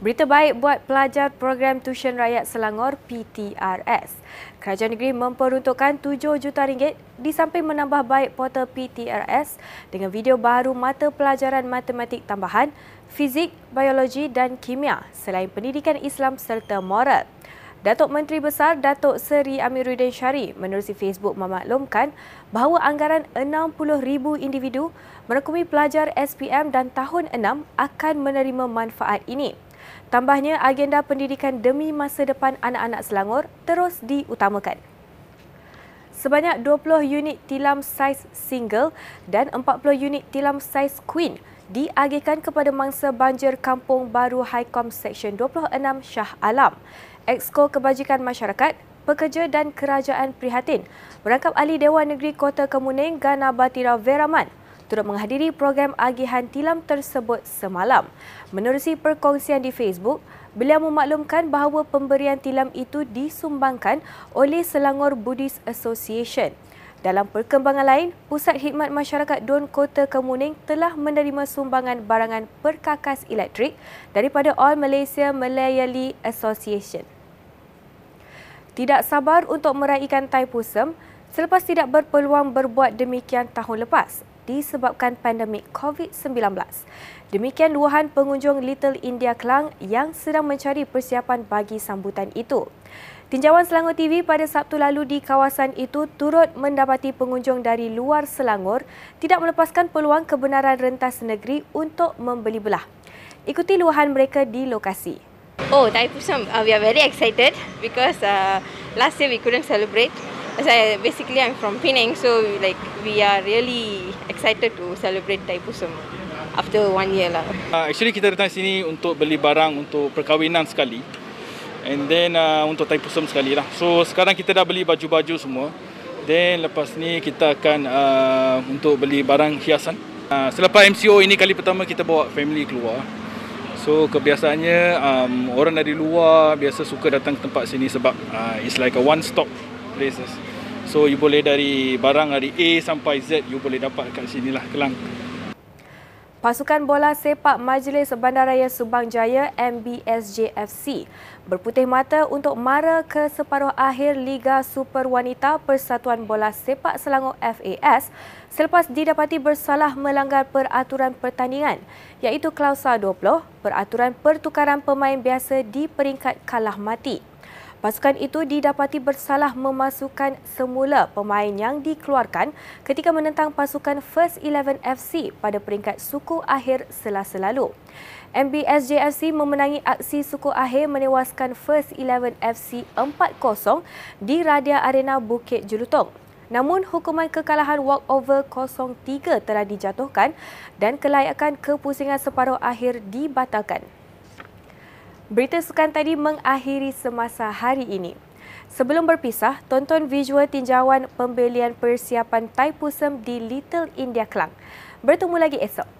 Berita baik buat pelajar program Tuition Rakyat Selangor PTRS. Kerajaan negeri memperuntukkan 7 juta ringgit di samping menambah baik portal PTRS dengan video baru mata pelajaran matematik tambahan, fizik, biologi dan kimia selain pendidikan Islam serta moral. Datuk Menteri Besar Datuk Seri Amiruddin Syari menerusi Facebook memaklumkan bahawa anggaran 60,000 individu merangkumi pelajar SPM dan tahun 6 akan menerima manfaat ini. Tambahnya, agenda pendidikan demi masa depan anak-anak Selangor terus diutamakan. Sebanyak 20 unit tilam saiz single dan 40 unit tilam saiz queen diagihkan kepada mangsa banjir Kampung Baru Highcom Seksyen 26 Shah Alam. Exko Kebajikan Masyarakat, Pekerja dan Kerajaan Prihatin merangkap ahli Dewan Negeri Kota Kemuning Gana Batira Veraman turut menghadiri program agihan tilam tersebut semalam. Menerusi perkongsian di Facebook, beliau memaklumkan bahawa pemberian tilam itu disumbangkan oleh Selangor Buddhist Association. Dalam perkembangan lain, Pusat Khidmat Masyarakat Don Kota Kemuning telah menerima sumbangan barangan perkakas elektrik daripada All Malaysia Malayali Association tidak sabar untuk meraihkan Taipusam selepas tidak berpeluang berbuat demikian tahun lepas disebabkan pandemik COVID-19. Demikian luahan pengunjung Little India Kelang yang sedang mencari persiapan bagi sambutan itu. Tinjauan Selangor TV pada Sabtu lalu di kawasan itu turut mendapati pengunjung dari luar Selangor tidak melepaskan peluang kebenaran rentas negeri untuk membeli belah. Ikuti luahan mereka di lokasi. Oh, Taipusam, uh, we are very excited because uh, last year we couldn't celebrate. I, basically, I'm from Penang, so like we are really excited to celebrate Taipusam after one year lah. Uh, actually, kita datang sini untuk beli barang untuk perkahwinan sekali. And then uh, untuk Taipusam sekali lah. So sekarang kita dah beli baju-baju semua. Then lepas ni kita akan uh, untuk beli barang hiasan. Uh, selepas MCO ini kali pertama kita bawa family keluar. So kebiasaannya um, orang dari luar biasa suka datang ke tempat sini sebab uh, it's like a one stop places. So you boleh dari barang dari A sampai Z you boleh dapat kat sini lah Kelang. Pasukan Bola Sepak Majlis Bandaraya Subang Jaya MBSJFC berputih mata untuk mara ke separuh akhir Liga Super Wanita Persatuan Bola Sepak Selangor FAS selepas didapati bersalah melanggar peraturan pertandingan iaitu klausa 20 peraturan pertukaran pemain biasa di peringkat kalah mati. Pasukan itu didapati bersalah memasukkan semula pemain yang dikeluarkan ketika menentang pasukan First Eleven FC pada peringkat suku akhir selasa lalu. MBSJFC memenangi aksi suku akhir menewaskan First Eleven FC 4-0 di Radia Arena Bukit Jelutong. Namun hukuman kekalahan walkover 0-3 telah dijatuhkan dan kelayakan kepusingan separuh akhir dibatalkan. Berita sukan tadi mengakhiri semasa hari ini. Sebelum berpisah, tonton visual tinjauan pembelian persiapan Taipusam di Little India Kelang. Bertemu lagi esok.